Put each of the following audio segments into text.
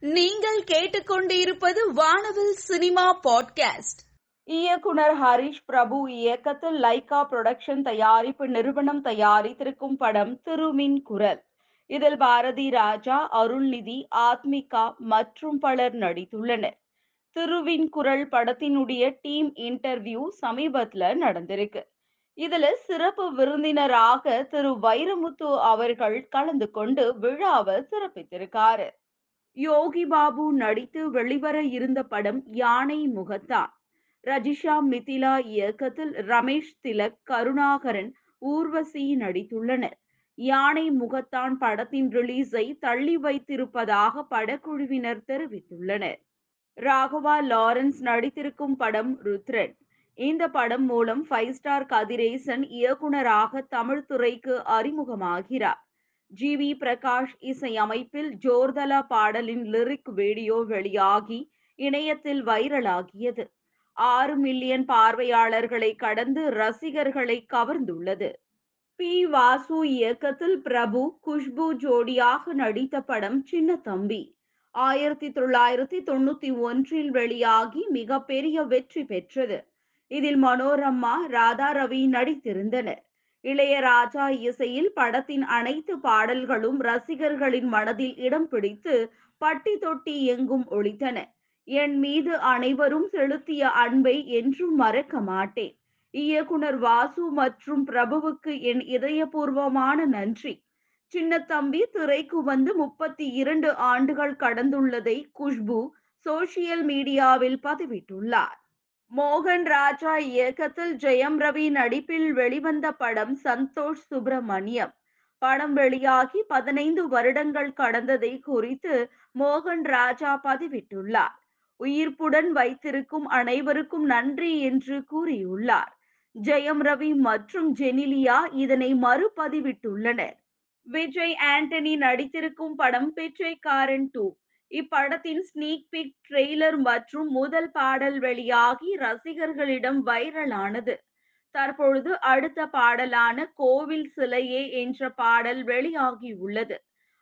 நீங்கள் கேட்டுக்கொண்டிருப்பது வானவில் சினிமா பாட்காஸ்ட். இயக்குனர் ஹரிஷ் பிரபு இயக்கத்தில் லைகா புரொடக்ஷன் தயாரிப்பு நிறுவனம் தயாரித்திருக்கும் படம் திருமின் குரல். இதில் பாரதி ராஜா அருள்நிதி ஆத்மிகா மற்றும் பலர் நடித்துள்ளனர். திருவின் குரல் படத்தினுடைய டீம் இன்டர்வியூ சமீபத்துல நடந்திருக்கு. இதுல சிறப்பு விருந்தினராக திரு வைரமுத்து அவர்கள் கலந்து கொண்டு விழாவை சிறப்பித்திருக்காரு. யோகி பாபு நடித்து வெளிவர இருந்த படம் யானை முகத்தான் ரஜிஷா மிதிலா இயக்கத்தில் ரமேஷ் திலக் கருணாகரன் ஊர்வசி நடித்துள்ளனர். யானை முகத்தான் படத்தின் ரிலீஸை தள்ளி வைத்திருப்பதாக படக்குழுவினர் தெரிவித்துள்ளனர். ராகவா லாரன்ஸ் நடித்திருக்கும் படம் ருத்ரன். இந்த படம் மூலம் ஃபைவ் ஸ்டார் கதிரேசன் இயக்குனராக தமிழ் துறைக்கு அறிமுகமாகிறார். ஜி வி பிரகாஷ் இசையமைப்பில் ஜோர்தலா பாடலின் லிரிக் வீடியோ வெளியாகி இணையத்தில் வைரலாகியது. ஆறு மில்லியன் பார்வையாளர்களை கடந்து ரசிகர்களை கவர்ந்துள்ளது. பி. வாசு இயக்கத்தில் பிரபு குஷ்பு ஜோடியாக நடித்த படம் சின்ன தம்பி ஆயிரத்தி தொள்ளாயிரத்தி தொண்ணூத்தி ஒன்றில் வெளியாகி மிகப்பெரிய வெற்றி பெற்றது. இதில் மனோரமா ராதா ரவி நடித்திருந்தனர். இளையராஜா இசையில் படத்தின் அனைத்து பாடல்களும் ரசிகர்களின் மனதில் இடம் பிடித்து பட்டி தொட்டி எங்கும் ஒழித்தன. என் மீது அனைவரும் செலுத்திய அன்பை என்றும் மறக்க மாட்டேன். இயக்குனர் வாசு மற்றும் பிரபுவுக்கு என் இதயபூர்வமான நன்றி. சின்னத்தம்பி திரைக்கு வந்து முப்பத்தி இரண்டு ஆண்டுகள் கடந்துள்ளதை குஷ்பு சோசியல் மீடியாவில் பதிவிட்டுள்ளார். மோகன் ராஜா இயக்கத்தில் ஜெயம் ரவி நடிப்பில் வெளிவந்த படம் சந்தோஷ் சுப்பிரமணியம். படம் வெளியாகி பதினைந்து வருடங்கள் கடந்ததை குறித்து மோகன் ராஜா பதிவிட்டுள்ளார். உயிர்ப்புடன் வைத்திருக்கும் அனைவருக்கும் நன்றி என்று கூறியுள்ளார். ஜெயம் ரவி மற்றும் ஜெனிலியா இதனை மறுபதிவிட்டுள்ளனர். விஜய் ஆண்டனி நடித்திருக்கும் படம் பிச்சைக்காரன் டூ. இப்படத்தின் ஸ்னீக் பிக் ட்ரெய்லர் மற்றும் முதல் பாடல் வெளியாகி ரசிகர்களிடம் வைரலானது. தற்பொழுது அடுத்த பாடலான கோவில் சிலையே என்ற பாடல் வெளியாகியுள்ளது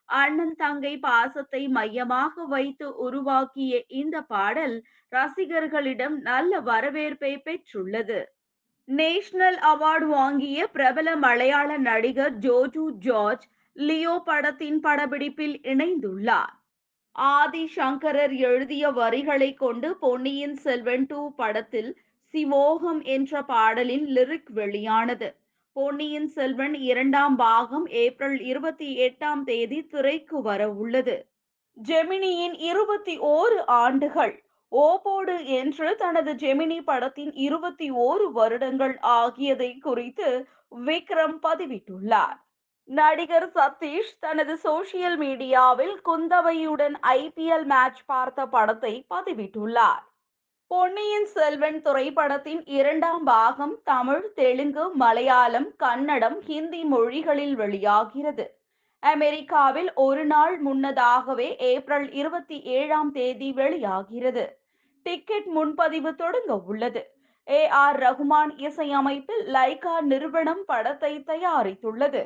அண்ணன் தங்கை பாசத்தை மையமாக வைத்து உருவாக்கிய இந்த பாடல் ரசிகர்களிடம் நல்ல வரவேற்பை பெற்றுள்ளது. நேஷனல் அவார்டு வாங்கிய பிரபல மலையாள நடிகர் ஜோஜு ஜார்ஜ் லியோ படத்தின் படப்பிடிப்பில் இணைந்துள்ளார். ஆதி சங்கரர் எழுதிய வரிகளை கொண்டு பொன்னியின் செல்வன் டூ படத்தில் சிவோகம் என்ற பாடலின் லிரிக் வெளியானது. பொன்னியின் செல்வன் இரண்டாம் பாகம் ஏப்ரல் இருபத்தி எட்டாம் தேதி திரைக்கு வர உள்ளது. ஜெமினியின் இருபத்தி ஓரு ஆண்டுகள் ஓபோடு என்று தனது ஜெமினி படத்தின் இருபத்தி ஓரு வருடங்கள் ஆகியதை குறித்து விக்ரம் பதிவிட்டுள்ளார். நடிகர் சதீஷ் தனது சோசியல் மீடியாவில் குந்தவையுடன் ஐபிஎல் மேட்ச் பார்த்த படத்தை பதிவிட்டுள்ளார். பொன்னியின் செல்வன் திரைப்படத்தின் இரண்டாம் பாகம் தமிழ் தெலுங்கு மலையாளம் கன்னடம் ஹிந்தி மொழிகளில் வெளியாகிறது. அமெரிக்காவில் ஒரு நாள் முன்னதாகவே ஏப்ரல் இருபத்தி ஏழாம் தேதி வெளியாகிறது. டிக்கெட் முன்பதிவு தொடங்க உள்ளது. ஏ ஆர் ரகுமான் இசையமைப்பில் லைகா நிறுவனம் படத்தை தயாரித்துள்ளது.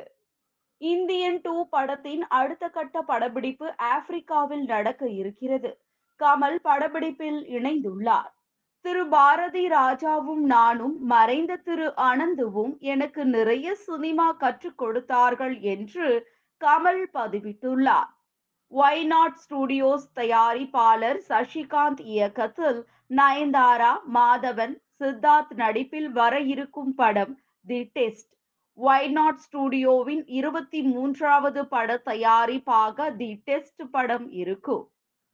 இந்தியன் டூ படத்தின் அடுத்த கட்ட படப்பிடிப்பு ஆப்பிரிக்காவில் நடக்க இருக்கிறது. கமல் படப்பிடிப்பில் இணைந்துள்ளார். திரு. பாரதி ராஜாவும் நானும் மறைந்த திரு. அனந்துவும் எனக்கு நிறைய சினிமா கற்றுக் கொடுத்தார்கள் என்று கமல் பதிவிட்டுள்ளார். ஒய் நாட் ஸ்டுடியோஸ் தயாரிப்பாளர் சசிகாந்த் இயக்கத்தில் நயன்தாரா மாதவன் சித்தார்த் நடிப்பில் வர இருக்கும் படம் தி டெஸ்ட் ஒய் நாட் ஸ்டுடியோவின் இருபத்தி மூன்றாவது பட தயாரிப்பாக தி டெஸ்ட் படம் இருக்கும்.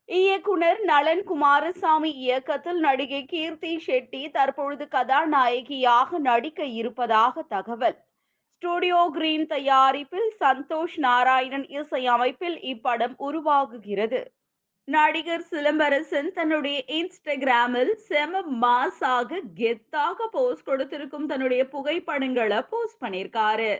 இயக்குனர் நலன் குமாரசாமி இயக்கத்தில் நடிகை கீர்த்தி ஷெட்டி தற்பொழுது கதாநாயகியாக நடிக்க இருப்பதாக தகவல். ஸ்டுடியோ கிரீன் தயாரிப்பில் சந்தோஷ் நாராயணன் இசையமைப்பில் இப்படம் உருவாகுகிறது. நடிகர் சிலம்பரசன் தன்னுடைய இன்ஸ்டாகிராமில் செம மாஸாக கெத்தாக போஸ்ட் கொடுத்திருக்கும் தன்னுடைய புகைப்படங்களை போஸ்ட் பண்ணியிருக்காரு.